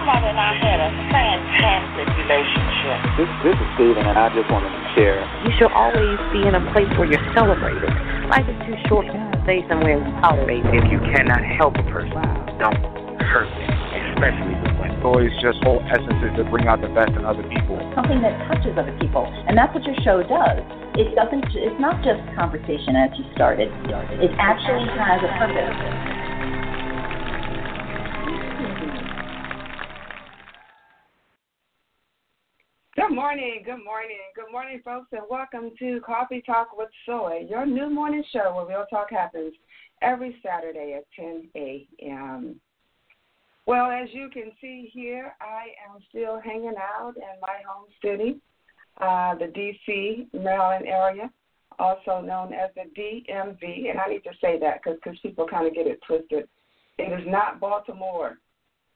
My mother and I had a fantastic relationship. This, this is Steven, and I just wanted to share. You should always be in a place where you're celebrated. Life is too short to stay somewhere and tolerate. If you cannot help a person, don't hurt them, especially with women. Always just whole essence is to bring out the best in other people. Something that touches other people, and that's what your show does. It doesn't. It's not just conversation as you started. It actually has a purpose. Good morning, good morning, good morning, folks, and welcome to Coffee Talk with Soy, your new morning show where real talk happens every Saturday at 10 a.m. Well, as you can see here, I am still hanging out in my home city, uh, the D.C., Maryland area, also known as the DMV. And I need to say that because people kind of get it twisted. It is not Baltimore.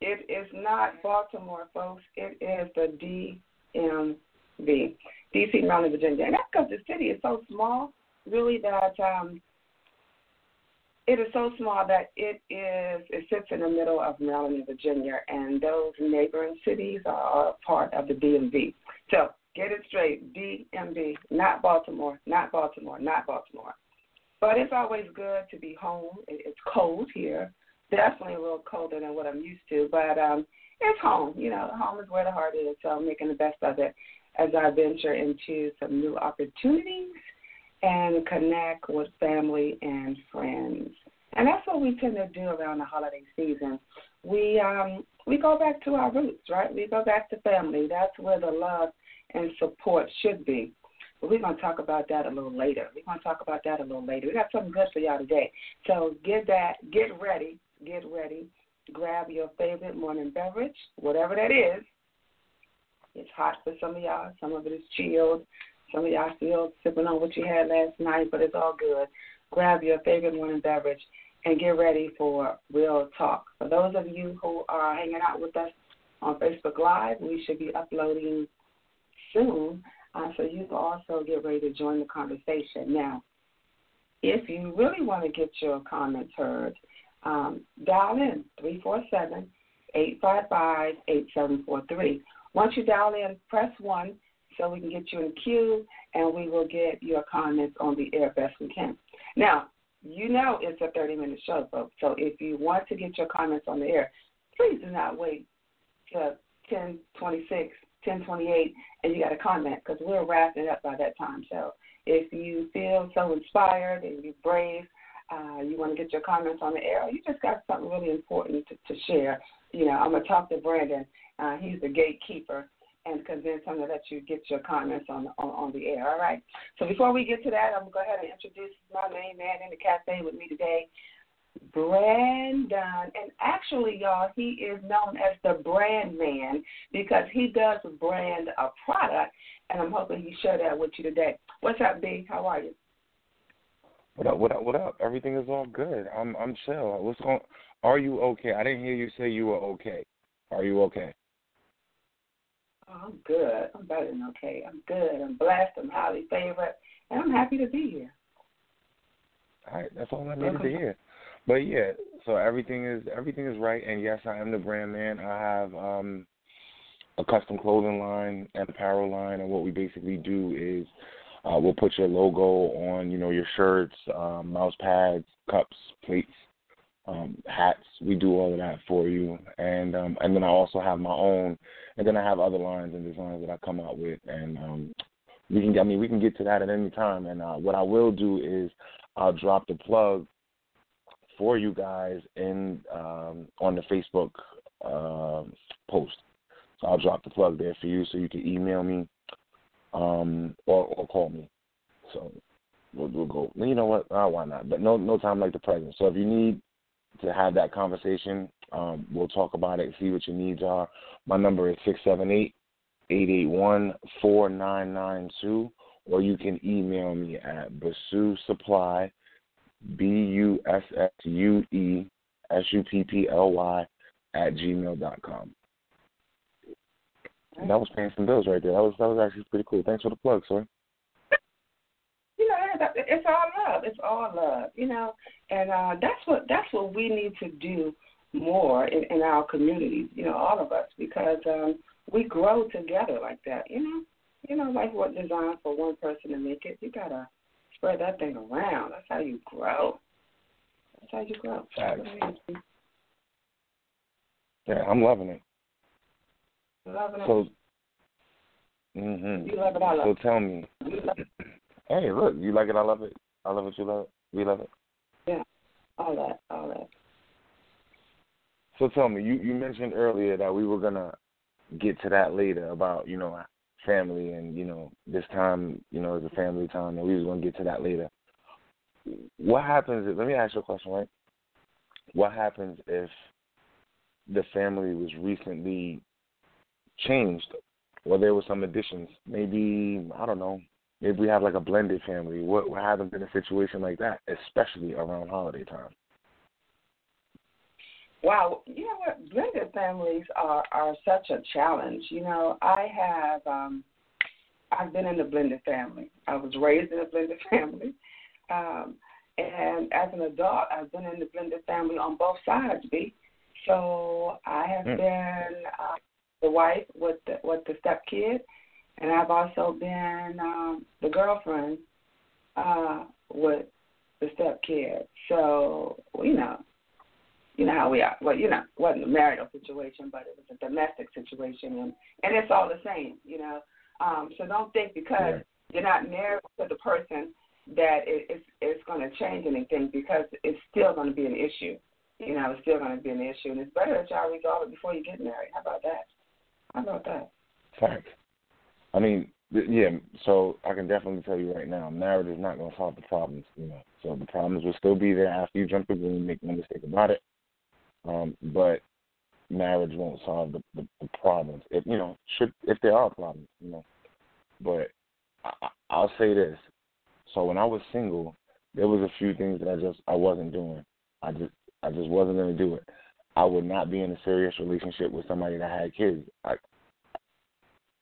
It is not Baltimore, folks. It is the. DMV, DC, Maryland, Virginia. And that's because the city is so small, really, that um, it is so small that it is it sits in the middle of Maryland and Virginia, and those neighboring cities are part of the DMV. So get it straight, DMV, not Baltimore, not Baltimore, not Baltimore. But it's always good to be home. It's cold here, definitely a little colder than what I'm used to, but um, it's home. You know, home is where the heart is. So I'm making the best of it as I venture into some new opportunities and connect with family and friends. And that's what we tend to do around the holiday season. We um we go back to our roots, right? We go back to family. That's where the love and support should be. But we're to talk about that a little later. We're to talk about that a little later. We got something good for y'all today. So get that, get ready, get ready grab your favorite morning beverage, whatever that is. It's hot for some of y'all. Some of it is chilled. Some of y'all still sipping on what you had last night, but it's all good. Grab your favorite morning beverage and get ready for real talk. For those of you who are hanging out with us on Facebook Live, we should be uploading soon, uh, so you can also get ready to join the conversation. Now, if you really want to get your comments heard, um, dial in 347 855 8743. Once you dial in, press 1 so we can get you in queue and we will get your comments on the air best we can. Now, you know it's a 30 minute show, folks. So if you want to get your comments on the air, please do not wait to 1026, 1028, and you got a comment because we're wrapping up by that time. So if you feel so inspired and you're brave, uh, you want to get your comments on the air, you just got something really important to, to share, you know, I'm going to talk to Brandon. Uh, he's the gatekeeper and convince him to let you get your comments on, on on the air. All right. So before we get to that, I'm gonna go ahead and introduce my main man in the cafe with me today, Brandon. And actually, y'all, he is known as the brand man because he does brand a product, and I'm hoping he share that with you today. What's up, B? How are you? What up? What up? What up? Everything is all good. I'm I'm chill. What's going? Are you okay? I didn't hear you say you were okay. Are you okay? Oh, I'm good. I'm better than okay. I'm good. I'm blessed. I'm highly favored, and I'm happy to be here. All right, that's all I needed to hear. But yeah, so everything is everything is right, and yes, I am the brand man. I have um a custom clothing line and apparel line, and what we basically do is uh, we'll put your logo on, you know, your shirts, um, mouse pads, cups, plates, um, hats. We do all of that for you, and um, and then I also have my own, and then I have other lines and designs that I come out with, and um, we can. I mean, we can get to that at any time. And uh, what I will do is I'll drop the plug for you guys in um, on the Facebook uh, post. So I'll drop the plug there for you, so you can email me um, or or call me. So we'll, we'll go. You know what? Uh, why not? But no no time like the present. So if you need to have that conversation, Um, we'll talk about it, see what your needs are. My number is six seven eight eight eight one four nine nine two, or you can email me at Basu Supply, B U S S U E S U P P L Y at gmail dot com. And that was paying some bills right there. That was that was actually pretty cool. Thanks for the plug, sir. You know, it's all love. It's all love. You know, and uh, that's what that's what we need to do more in, in our communities. You know, all of us because um, we grow together like that. You know, you know, like what designed for one person to make it. You gotta spread that thing around. That's how you grow. That's how you grow. Yeah, I'm loving it. Loving it. So, mhm. You love it. I love So tell me. Hey, look, you like it? I love it. I love it. You love it. We love it. Yeah, all that, all that. So tell me, you you mentioned earlier that we were gonna get to that later about you know family and you know this time you know is a family time and we was gonna get to that later. What happens? If, let me ask you a question, right? What happens if the family was recently changed or there were some additions? Maybe I don't know. Maybe we have like a blended family. What what happens in a situation like that, especially around holiday time? Wow, you know what? Blended families are are such a challenge. You know, I have um I've been in a blended family. I was raised in a blended family. Um and as an adult I've been in the blended family on both sides, B. So I have Mm. been uh, the wife with the with the step kid and I've also been um the girlfriend uh with the step kid. So, you know, you know how we are. Well, you know, wasn't a marital situation, but it was a domestic situation, and and it's all the same, you know. Um, so don't think because Right. you're not married to the person that it, it's it's going to change anything because it's still going to be an issue. You know, it's still going to be an issue, and it's better that y'all resolve it before you get married. How about that? How about that? Fact. I mean, yeah. So I can definitely tell you right now, marriage is not going to solve the problems. You know, so the problems will still be there after you jump the room. Make no mistake about it. Um, but marriage won't solve the, the, the problems. If you know, should if there are problems, you know. But I, I'll say this. So when I was single, there was a few things that I just I wasn't doing. I just I just wasn't going to do it. I would not be in a serious relationship with somebody that had kids. I,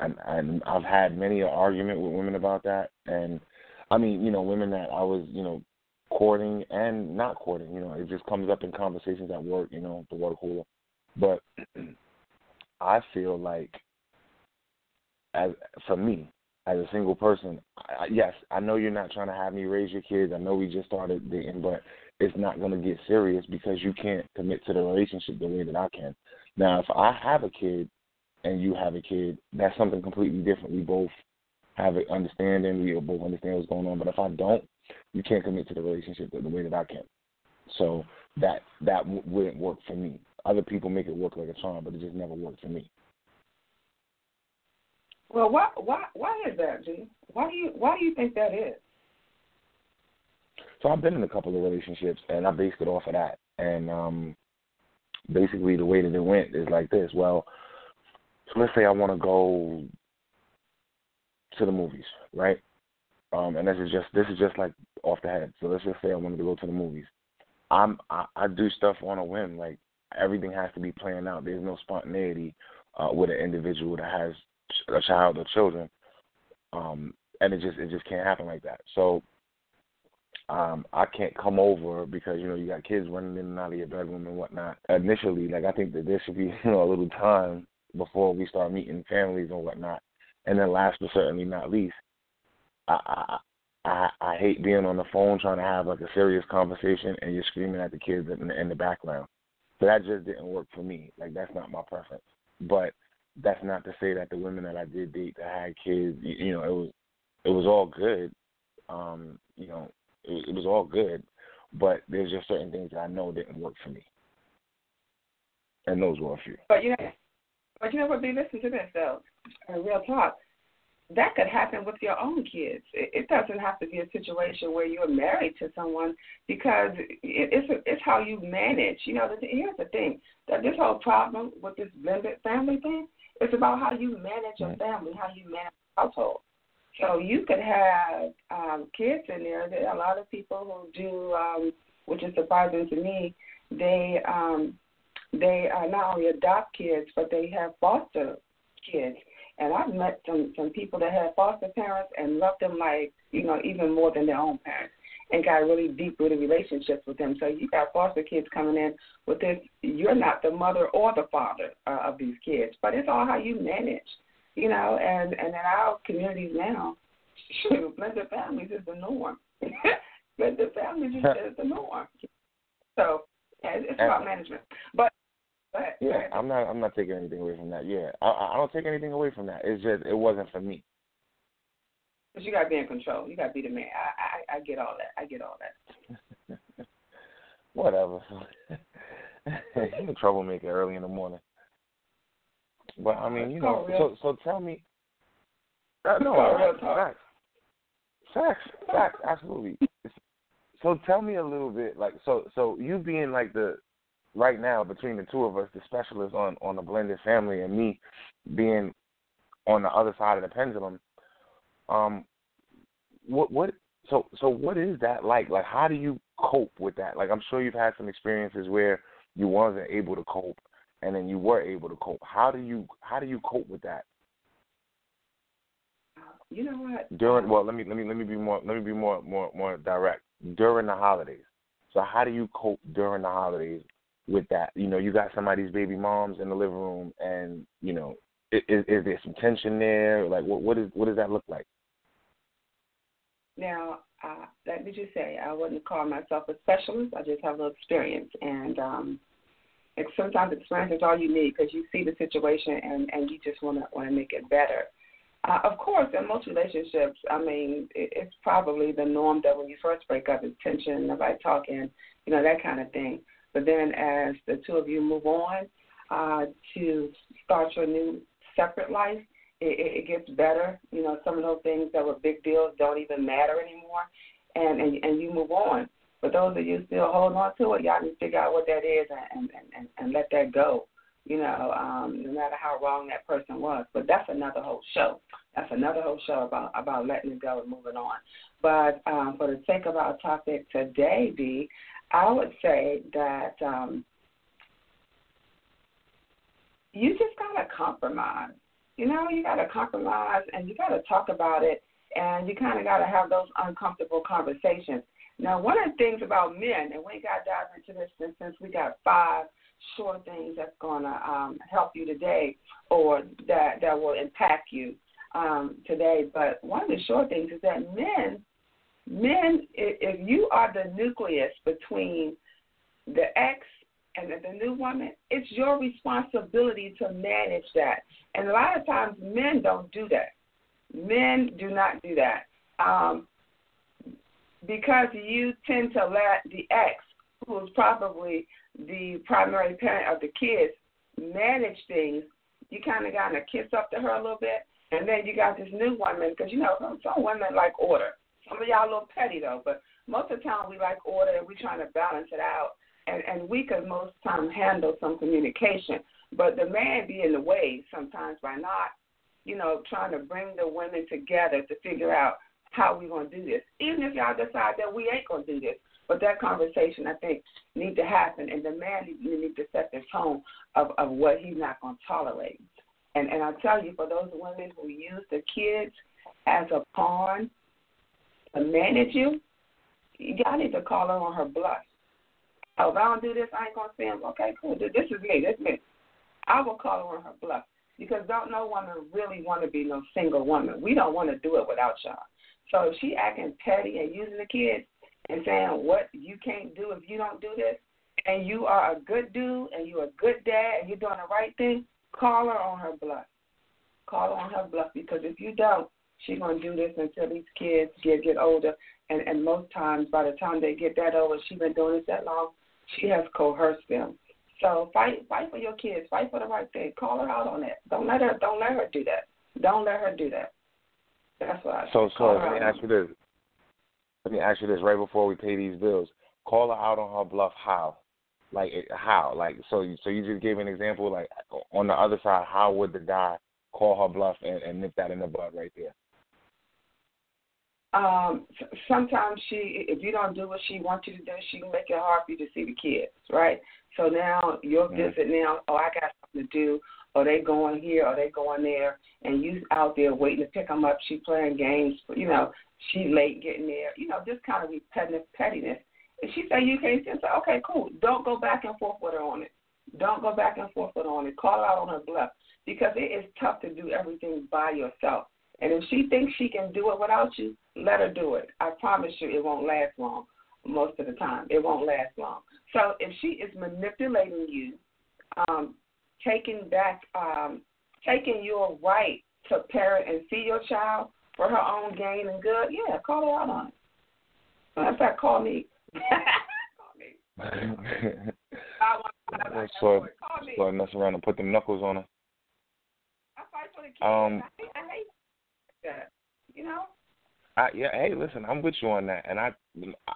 and and I've had many an argument with women about that, and I mean, you know, women that I was, you know, courting and not courting. You know, it just comes up in conversations at work. You know, the water cooler. But I feel like, as for me, as a single person, I, yes, I know you're not trying to have me raise your kids. I know we just started dating, but it's not going to get serious because you can't commit to the relationship the way that I can. Now, if I have a kid and you have a kid, that's something completely different. We both have an understanding. We both understand what's going on. But if I don't, you can't commit to the relationship the, way that I can. So that that w- wouldn't work for me. Other people make it work like a charm, but it just never worked for me. Well, why why why is that, G? Why do you why do you think that is? So I've been in a couple of relationships, and I based it off of that. And um, basically, the way that it went is like this. Well, so let's say I want to go to the movies, right? Um, and this is just this is just like off the head. So let's just say I wanted to go to the movies. I'm I, I do stuff on a whim. Like everything has to be planned out. There's no spontaneity uh, with an individual that has a child or children, um, and it just it just can't happen like that. So um, I can't come over because you know you got kids running in and out of your bedroom and whatnot. Initially, like I think that there should be you know a little time before we start meeting families and whatnot. And then last but certainly not least, I I I, I hate being on the phone trying to have like a serious conversation and you're screaming at the kids in the, in the background. So that just didn't work for me. Like that's not my preference. But that's not to say that the women that I did date that had kids, you, you know, it was it was all good. Um, you know, it, it was all good, but there's just certain things that I know didn't work for me, and those were a few. But you know, but you know what? B listen to this though. Uh, real talk. that could happen with your own kids. It, it doesn't have to be a situation where you're married to someone because it, it's a, it's how you manage. You know, the, here's the thing: that this whole problem with this blended family thing is about how you manage your family, how you manage a household. So you could have um, kids in there. There a lot of people who do, um, which is surprising to me. They um, they uh, not only adopt kids, but they have foster kids. And I've met some some people that had foster parents and loved them like you know even more than their own parents, and got really deep rooted relationships with them. So you got foster kids coming in with this. You're not the mother or the father uh, of these kids, but it's all how you manage, you know. And and in our communities now, shoot, blended families is the norm. blended families is the norm. So yeah, it's about management, but But, yeah, I'm not. I'm not taking anything away from that. Yeah, I, I don't take anything away from that. It's just it wasn't for me. But you got to be in control. You got to be the man. I, I I get all that. I get all that. Whatever. You're a troublemaker early in the morning. But I mean, you know, so so tell me. Uh, no, facts, facts, facts, absolutely. So tell me a little bit, like, so so you being like the right now between the two of us, the specialist on on the blended family, and me being on the other side of the pendulum. Um, what what so so what is that like? Like, how do you cope with that? Like, I'm sure you've had some experiences where you wasn't able to cope, and then you were able to cope. How do you how do you cope with that? You know what? During well, let me let me let me be more let me be more more more direct. During the holidays. So how do you cope during the holidays with that. You know, you got somebody's baby moms in the living room, and you know, is, is there some tension there? Like, what what is what does that look like? Now, uh, let me just say, I wouldn't call myself a specialist. I just have a little experience, and um, and sometimes experience is all you need because you see the situation and and you just want to want to make it better. Uh, of course, in most relationships, I mean, it, it's probably the norm that when you first break up, is tension, nobody talking, you know, that kind of thing. But then as the two of you move on uh, to start your new separate life, it, it gets better. You know, some of those things that were big deals don't even matter anymore, and and, and you move on. But those of you still holding on to it, y'all need to figure out what that is and and and, and let that go. You know, um, no matter how wrong that person was. But that's another whole show. That's another whole show about about letting it go and moving on. But um, for the sake of our topic today, B, I would say that um, you just gotta compromise. You know, you gotta compromise and you gotta talk about it, and you kind of gotta have those uncomfortable conversations. Now, one of the things about men, and we got dive into this since we got five short things that's gonna um, help you today, or that that will impact you um, today. But one of the short things is that men men, if you are the nucleus between the ex and the new woman, it's your responsibility to manage that. And a lot of times men don't do that. Men do not do that. Um, because you tend to let the ex, who is probably the primary parent of the kids, manage things, you kind of got to kiss up to her a little bit. And then you got this new woman, because you know, some, some women like order. Some of y'all a little petty though, but most of the time we like order and we're trying to balance it out. And and we could most time handle some communication. But the man be in the way sometimes by not, you know, trying to bring the women together to figure out how we gonna do this. Even if y'all decide that we ain't gonna do this. But that conversation I think need to happen and the man need, to set the tone of, of what he's not gonna tolerate. And and I tell you, for those women who use the kids as a pawn to manage you, y'all need to call her on her bluff. Oh, if I don't do this, I ain't gonna see him. Okay, cool. This is me. This is me. I will call her on her bluff because don't no woman really want to be no single woman. We don't want to do it without y'all. So if she acting petty and using the kids and saying what you can't do if you don't do this, and you are a good dude and you're a good dad and you're doing the right thing, call her on her bluff. Call her on her bluff because if you don't, she's gonna do this until these kids get get older. And and most times, by the time they get that older, she's been doing this that long. She has coerced them. So fight fight for your kids. Fight for the right thing. Call her out on that. Don't let her don't let her do that. Don't let her do that. That's why. So, so let me ask you this. Let me ask you this right before we pay these bills. Call her out on her bluff. How? Like how? Like so? So you just gave an example. Like on the other side, how would the guy call her bluff and, and nip that in the bud right there? Um, sometimes she, if you don't do what she wants you to do, she can make it hard for you to see the kids, right? So now you'll mm-hmm. visit now. Oh, I got something to do. Or they going here, or they going there, and you out there waiting to pick them up. She playing games, you know. She late getting there, you know. Just kind of repetitive pettiness. If she say you can't say, okay, cool. Don't go back and forth with her on it. Don't go back and forth with her on it. Call her out on her bluff because it is tough to do everything by yourself. And if she thinks she can do it without you, let her do it. I promise you, it won't last long. Most of the time, it won't last long. So if she is manipulating you, um, taking back, um, taking your right to parent and see your child for her own gain and good, yeah, call her out on it. Matter of fact, call me. call me. I want, so, so I mess around and put them knuckles on her. I fight for the kids. Um, I hate, I hate that. You know. I, yeah, hey, listen, I'm with you on that, and I,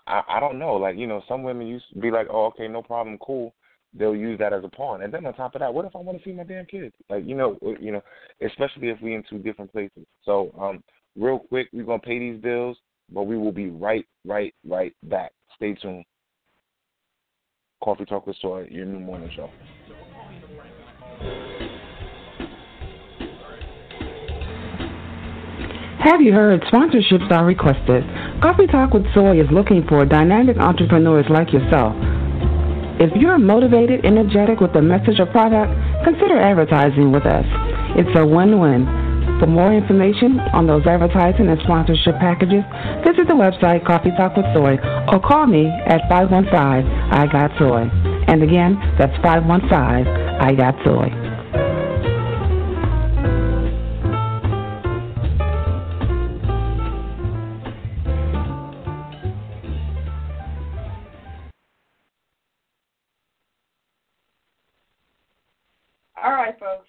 I, I don't know, like you know, some women used to be like, oh, okay, no problem, cool. They'll use that as a pawn, and then on top of that, what if I want to see my damn kids? Like, you know, you know, especially if we in two different places. So, um, real quick, we're gonna pay these bills, but we will be right, right, right back. Stay tuned. Coffee Talk with Soy, your new morning show. Have you heard sponsorships are requested? Coffee Talk with Soy is looking for dynamic entrepreneurs like yourself. If you're motivated, energetic with a message or product, consider advertising with us. It's a win-win. For more information on those advertising and sponsorship packages, visit the website Coffee Talk with Soy or call me at 515 I Got Soy. And again, that's 515 I Got Soy.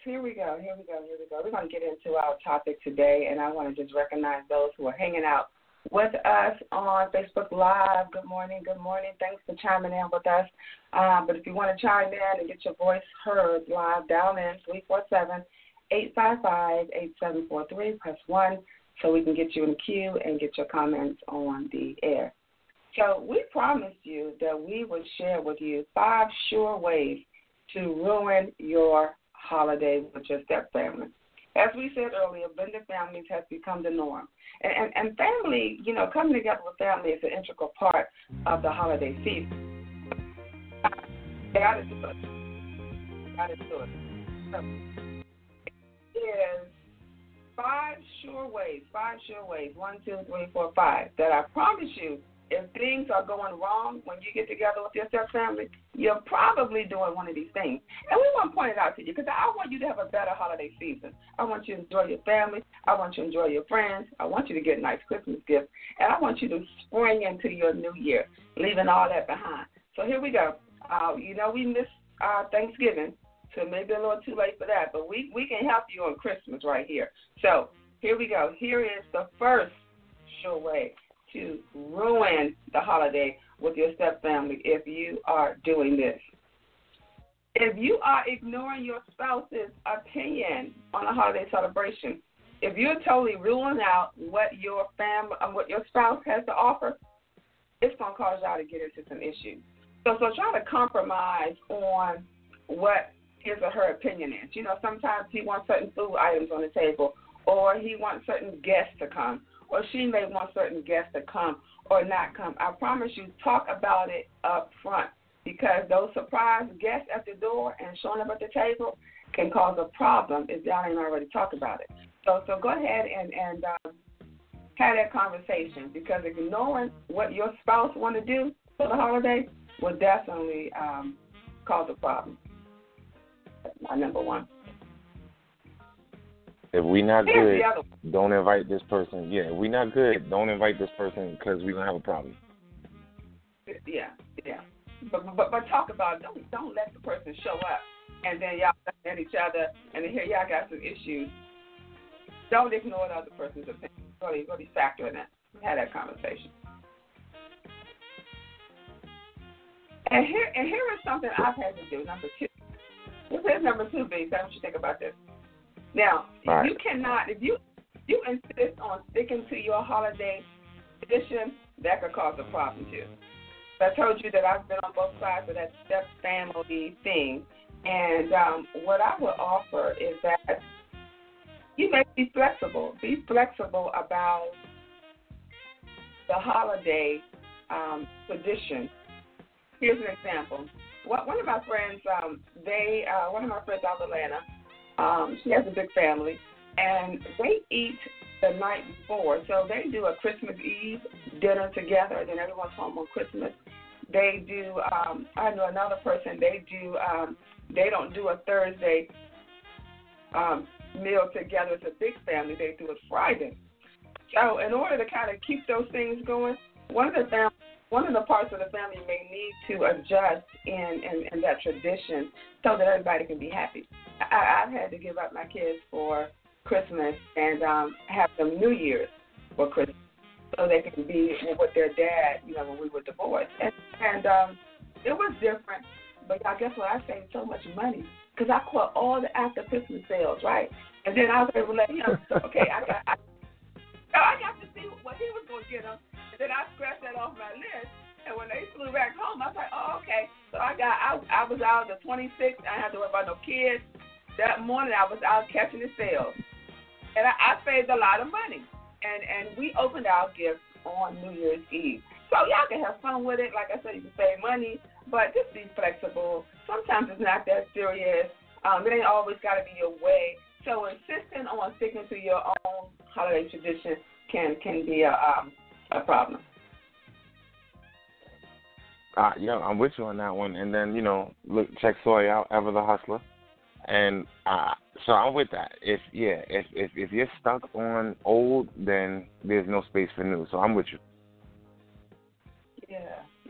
Here we go. Here we go. Here we go. We're going to get into our topic today, and I want to just recognize those who are hanging out with us on Facebook Live. Good morning. Good morning. Thanks for chiming in with us. Um, but if you want to chime in and get your voice heard live, dial in 347 855 8743. Press 1 so we can get you in the queue and get your comments on the air. So, we promised you that we would share with you five sure ways to ruin your holiday with your step family. As we said earlier, blended families has become the norm. And, and, and family, you know, coming together with family is an integral part of the holiday season. God is good. God is good. Is five sure ways, five sure ways, one, two, three, four, five, that I promise you if things are going wrong when you get together with your step family, you're probably doing one of these things. And we want to point it out to you because I want you to have a better holiday season. I want you to enjoy your family. I want you to enjoy your friends. I want you to get nice Christmas gifts. And I want you to spring into your new year, leaving all that behind. So here we go. Uh, you know, we missed uh, Thanksgiving, so maybe a little too late for that, but we, we can help you on Christmas right here. So here we go. Here is the first sure way to ruin the holiday with your stepfamily if you are doing this. If you are ignoring your spouse's opinion on a holiday celebration, if you're totally ruling out what your family, uh, what your spouse has to offer, it's going to cause y'all to get into some issues. So, so try to compromise on what his or her opinion is. You know, sometimes he wants certain food items on the table, or he wants certain guests to come, or she may want certain guests to come or not come. I promise you, talk about it up front because those surprise guests at the door and showing up at the table can cause a problem if y'all ain't already talked about it. So, so go ahead and and um, have that conversation because ignoring what your spouse want to do for the holiday will definitely um, cause a problem. That's my number one. If we not good, don't invite this person. Yeah, if we not good, don't invite this person because we gonna have a problem. Yeah, yeah. But but but talk about it. don't don't let the person show up and then y'all at each other and then here y'all got some issues. Don't ignore the other person's opinion. really, really factor in that. Have that conversation. And here, and here is something I've had to do. Number two. This is number two, B. Tell what you think about this. Now, right. you cannot if you you insist on sticking to your holiday tradition, that could cause a problem too. I told you that I've been on both sides of that step family thing, and um, what I would offer is that you may be flexible. Be flexible about the holiday um, tradition. Here's an example. What, One of my friends, um, they, uh, one of my friends out of Atlanta, um, she has a big family, and they eat the night before. So they do a Christmas Eve dinner together, and then everyone's home on Christmas. They do. Um, I know another person. They do. Um, they don't do a Thursday um, meal together as a big family. They do it Friday. So in order to kind of keep those things going, one of the fam- one of the parts of the family may need to adjust in, in, in that tradition so that everybody can be happy. I, I've had to give up my kids for Christmas and um, have them New Year's for Christmas so they can be with their dad, you know, when we were divorced. And, and um, it was different, but I guess what I saved so much money because I caught all the after Christmas sales, right? And then I was able to let him, okay, I got, I, I got to see what he was going to get them. And then I scratched that off my list. And when they flew back home, I was like, oh, okay. So I got, I, I was out the 26th. I didn't have to worry about no kids. That morning, I was out catching the sales, and I, I saved a lot of money. And and we opened our gifts on New Year's Eve. So y'all can have fun with it. Like I said, you can save money, but just be flexible. Sometimes it's not that serious. Um, it ain't always got to be your way. So insisting on sticking to your own holiday tradition can can be a um, a problem. Uh, yeah, I'm with you on that one. And then you know, look, check Soy out, Ever the Hustler, and uh, so I'm with that. If yeah, if if if you're stuck on old, then there's no space for new. So I'm with you. Yeah,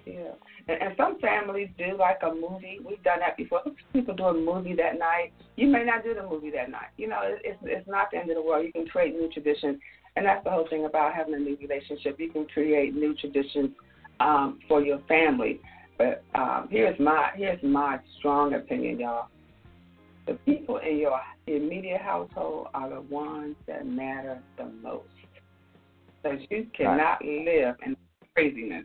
yeah. And, and some families do like a movie. We've done that before. People do a movie that night. You may not do the movie that night. You know, it, it's it's not the end of the world. You can create new traditions, and that's the whole thing about having a new relationship. You can create new traditions um, for your family. But um, here's my here's my strong opinion, y'all. The people in your immediate household are the ones that matter the most. Because you cannot live in craziness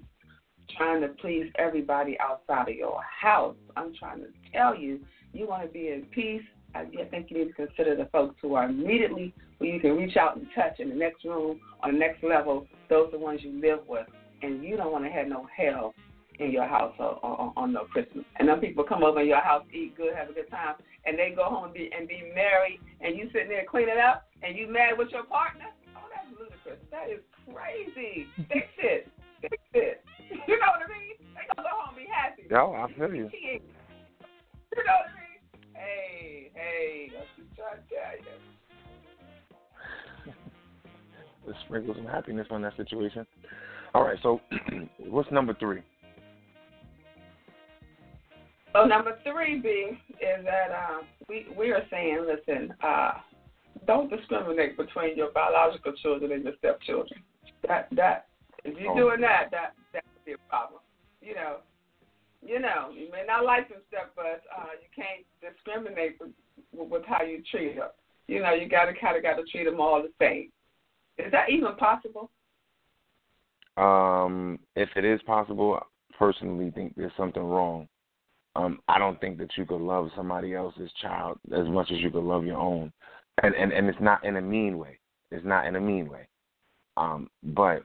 trying to please everybody outside of your house. I'm trying to tell you, you want to be in peace. I think you need to consider the folks who are immediately where you can reach out and touch in the next room or the next level. Those are the ones you live with, and you don't want to have no hell in your house on, on, on no Christmas. And then people come over in your house, eat good, have a good time, and they go home and be, and be married, and you sitting there cleaning up, and you mad with your partner. Oh, that's ludicrous. That is crazy. Fix it. Fix it. You know what I mean? They gonna go home and be happy. No, I feel you. You know what I mean? Hey, hey, that's I'm trying to tell you. Let's sprinkle some happiness on that situation. All right, so what's number three? So number three, B, is that uh, we we are saying, listen, uh, don't discriminate between your biological children and your stepchildren. That that if you're oh. doing that, that that would be a problem. You know, you know, you may not like them step, but uh, you can't discriminate with, with how you treat them. You know, you gotta kind of got to treat them all the same. Is that even possible? Um, if it is possible, personally think there's something wrong um, I don't think that you could love somebody else's child as much as you could love your own, and and and it's not in a mean way. It's not in a mean way, um, but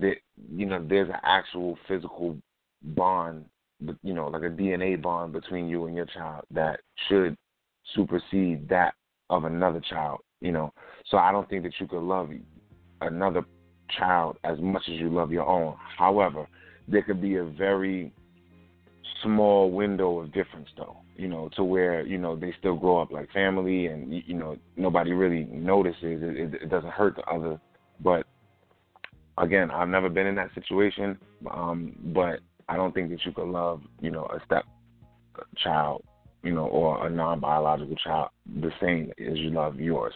that you know there's an actual physical bond, you know, like a DNA bond between you and your child that should supersede that of another child. You know, so I don't think that you could love another child as much as you love your own. However, there could be a very small window of difference though you know to where you know they still grow up like family and you know nobody really notices. It, it, it doesn't hurt the other. But again i've never been in that situation um but i don't think that you could love you know a step child you know or a non-biological child the same as you love yours.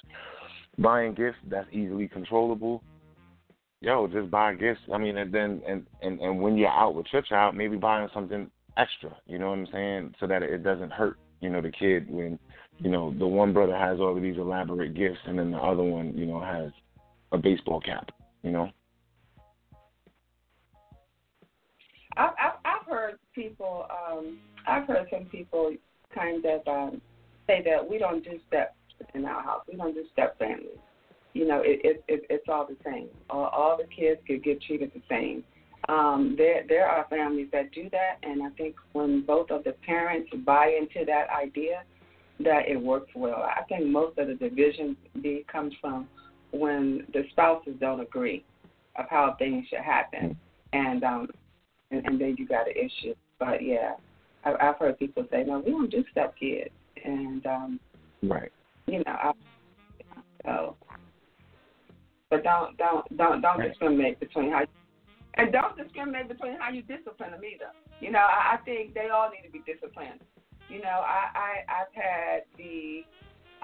Buying gifts that's easily controllable yo, just buy gifts. I mean, and then and and and when you're out with your child, maybe buying something extra. You know what I'm saying? So that it doesn't hurt, you know, the kid when, you know, the one brother has all of these elaborate gifts and then the other one, you know, has a baseball cap. You know. I've I've, I've heard people. um I've heard some people kind of um say that we don't do steps in our house. We don't do step families. You know, it, it, it it's all the same. All, all the kids could get treated the same. Um, there there are families that do that, and I think when both of the parents buy into that idea, that it works well. I think most of the division be comes from when the spouses don't agree of how things should happen, and um, and, and then you got an issue. But yeah, I, I've heard people say, no, we don't do step kids, and um, right. You know, I, so, but don't don't don't don't Right. discriminate between how, and don't discriminate between how you discipline them either. You know, I, I think they all need to be disciplined. You know, I, I I've had the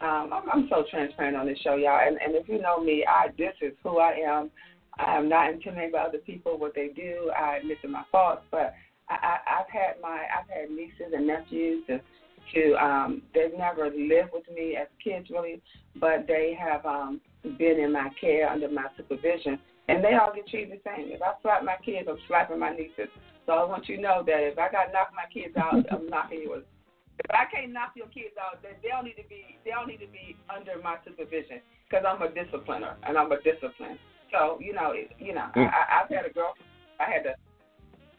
um I'm, I'm so transparent on this show, y'all. And, and if you know me, I this is who I am. I am not intimidated by other people, what they do. I admit to my faults, but I, I, I've had my I've had nieces and nephews to to um they've never lived with me as kids really, but they have um been in my care under my supervision and they all get treated the same. If I slap my kids, I'm slapping my nieces. So I want you to know that if I got to knock my kids out, I'm knocking yours. If I can't knock your kids out, then they don't need to be they don't need to be under my supervision because I'm a discipliner and I'm a discipline. So you know, it, you know, Mm. I, I've had a girl. I had to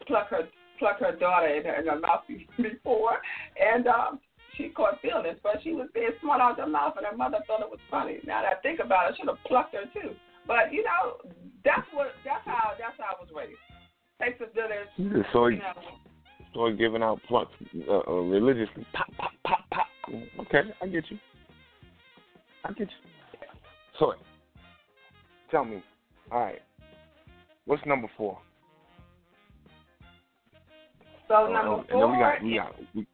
pluck her pluck her daughter in her, in her mouth before, and um, she caught feelings, but she was being smart out her mouth, and her mother thought it was funny. Now that I think about it, I should have plucked her too. But you know, that's what that's how that's how I was raised. Takes a village. So you know, start giving out plucks uh, uh, religiously. Pop, pop, pop, pop. Okay, I get you. I get you. So, tell me, all right, what's number four? so number Uh, and then we four. got, we got, we,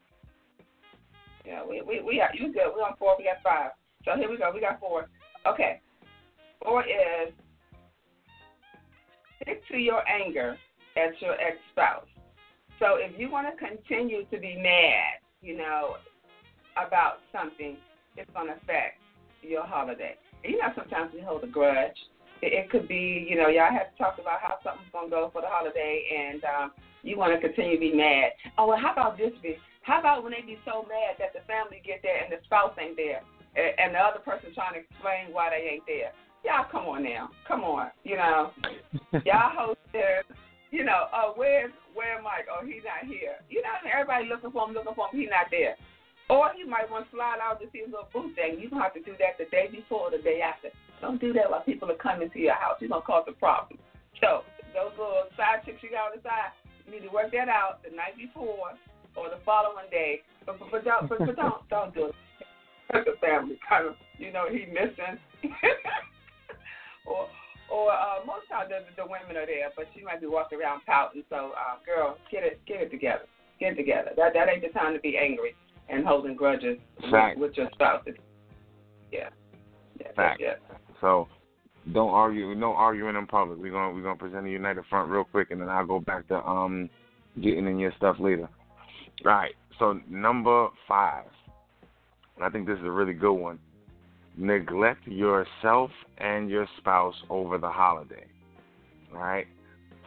Yeah, we we we you good. We on four. We got five. So here we go. We got four. Okay. Four is stick to your anger at your ex spouse. So if you want to continue to be mad, you know, about something, it's going to affect your holiday. You know, sometimes we hold a grudge. It, it could be, you know, y'all have talked about how something's going to go for the holiday, and um, you want to continue to be mad. Oh, well, how about this? B how about when they be so mad that the family get there and the spouse ain't there, and, and the other person trying to explain why they ain't there? Y'all, come on now, come on, you know, y'all host there. You know, oh, where's where Mike? Oh, he's not here. You know, everybody looking for him, looking for him. He's not there. Or he might want to slide out to see his little booth thing. You don't have to do that the day before or the day after. Don't do that while people are coming to your house. You're gonna cause a problem. So those little side chicks you got on the side, you need to work that out the night before or the following day. But but, but, don't, but, but don't don't do it. The family kind of you know he missing. or or uh, most times the, the women are there, but she might be walking around pouting. So, uh, girl, get it get it together. Get it together. That that ain't the time to be angry and holding grudges with, with your spouse. Yeah. Yeah. Fact. Yeah. so don't argue, no arguing in public. We're gonna we're gonna present a united front real quick, and then I'll go back to um getting in your stuff later. All right. So number five, and I think this is a really good one. Neglect yourself and your spouse over the holiday. All right.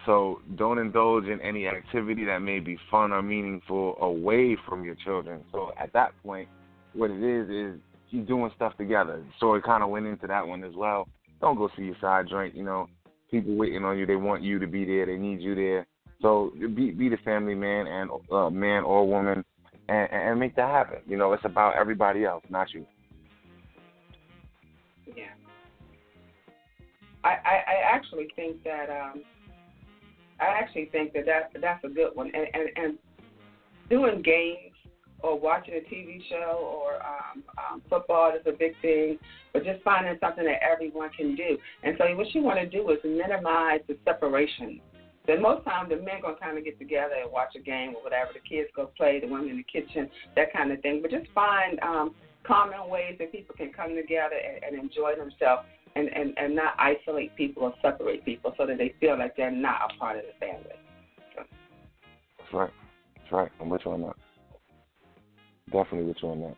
So don't indulge in any activity that may be fun or meaningful away from your children. So at that point, what it is is you're doing stuff together. So it kind of went into that one as well. Don't go see your side joint. You know, people waiting on you. They want you to be there. They need you there. So be be the family man and uh, man or woman, and, and make that happen. You know, it's about everybody else, not you. Yeah. I, I, I actually think that um, I actually think that that that's a good one. And, and and doing games or watching a TV show or um, um, football is a big thing, but just finding something that everyone can do. And so what you want to do is minimize the separation. Then most times the men gonna kind of get together and watch a game or whatever. The kids go play, the women in the kitchen, that kind of thing. But just find um, common ways that people can come together and, and enjoy themselves and, and, and not isolate people or separate people so that they feel like they're not a part of the family. So. That's right. That's right. I'm with you on that. Definitely with you on that.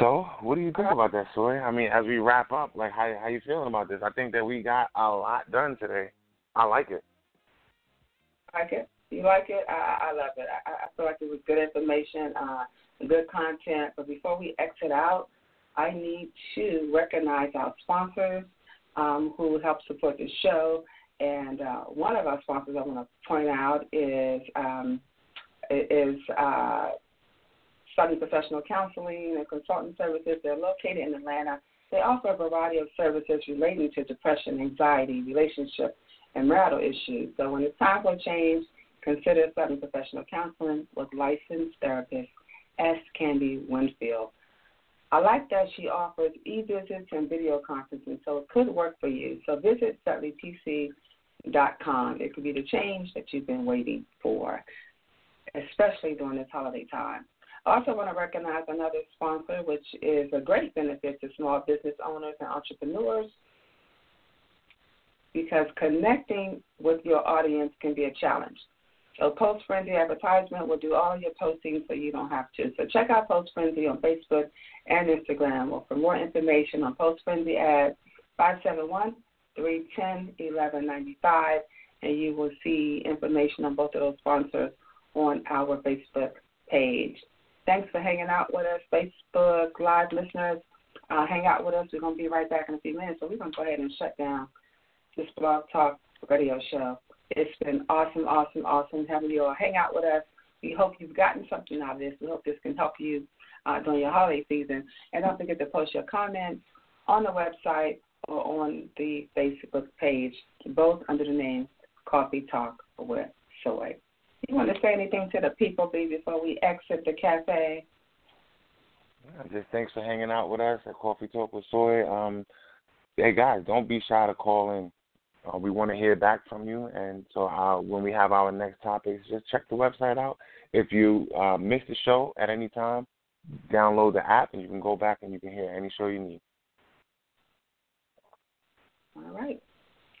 So, what do you think about that, Soy? I mean, as we wrap up, like, how how you feeling about this? I think that we got a lot done today. I like it. I like it? You like it? I, I love it. I, I feel like it was good information, uh, good content. But before we exit out, I need to recognize our sponsors um, who help support the show. And uh, one of our sponsors I want to point out is um, is uh, Study Professional Counseling and Consultant Services. They're located in Atlanta. They offer a variety of services relating to depression, anxiety, relationship, and marital issues. So when it's time for change, consider Study Professional Counseling with licensed therapist S. Candy Winfield. I like that she offers e-visits and video conferencing, so it could work for you. So visit SutleyPC.com. It could be the change that you've been waiting for, especially during this holiday time. I also want to recognize another sponsor, which is a great benefit to small business owners and entrepreneurs because connecting with your audience can be a challenge. So Post Frenzy Advertisement will do all your posting so you don't have to. So check out Post Frenzy on Facebook and Instagram. Or for more information on Post Frenzy ads, 571 310 1195, and you will see information on both of those sponsors on our Facebook page. Thanks for hanging out with us, Facebook Live listeners. Uh, hang out with us. We're going to be right back in a few minutes. So we're going to go ahead and shut down this Blog Talk radio show. It's been awesome, awesome, awesome having you all hang out with us. We hope you've gotten something out of this. We hope this can help you uh, during your holiday season. And don't forget to post your comments on the website or on the Facebook page, both under the name Coffee Talk with Soy. You want to say anything to the people, B, before we exit the cafe? Just thanks for hanging out with us at Coffee Talk with Soy. Um, hey guys, don't be shy to call in. Uh, we want to hear back from you, and so uh, when we have our next topics, just check the website out. If you uh, miss the show at any time, download the app, and you can go back and you can hear any show you need. All right,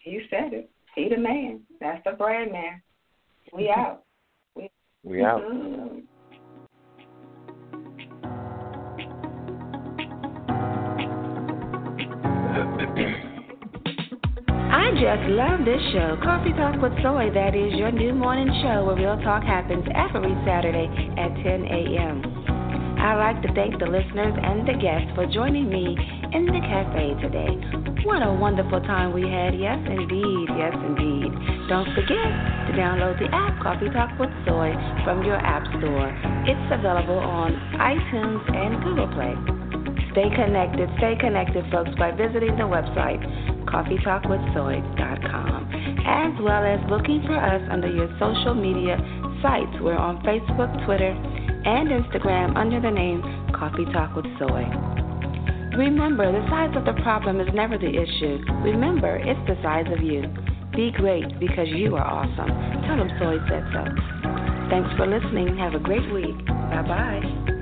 you said it. He the man. That's the brand man. We out. We, out. Mm-hmm. I just love this show, Coffee Talk with Soy. That is your new morning show where real talk happens every Saturday at 10 a.m. I'd like to thank the listeners and the guests for joining me in the cafe today. What a wonderful time we had. Yes, indeed. Yes, indeed. Don't forget to download the app Coffee Talk with Soy from your app store. It's available on iTunes and Google Play. Stay connected, stay connected, folks, by visiting the website coffeetalkwithsoy.com, as well as looking for us under your social media sites. We're on Facebook, Twitter, and Instagram under the name Coffee Talk with Soy. Remember, the size of the problem is never the issue. Remember, it's the size of you. Be great because you are awesome. Tell them Soy said so. Thanks for listening. Have a great week. Bye bye.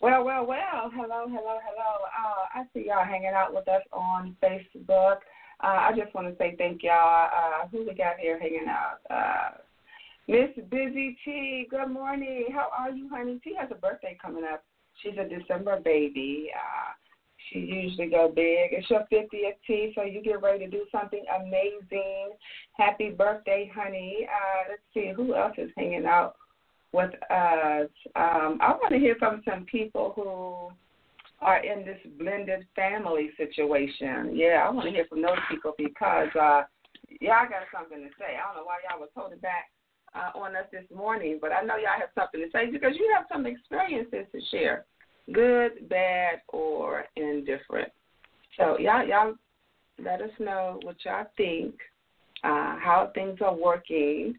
Well, well, well. Hello, hello, hello. Uh, I see y'all hanging out with us on Facebook. Uh, I just want to say thank y'all. Uh, who we got here hanging out? Uh, Miss Busy T. Good morning. How are you, honey? T has a birthday coming up. She's a December baby. Uh, she usually go big. It's your 50th T, so you get ready to do something amazing. Happy birthday, honey. Uh, let's see who else is hanging out with us. Um, I want to hear from some people who are in this blended family situation. Yeah, I want to hear from those people because uh, y'all got something to say. I don't know why y'all was holding back uh, on us this morning, but I know y'all have something to say because you have some experiences to share, good, bad, or indifferent. So y'all, y'all, let us know what y'all think, uh, how things are working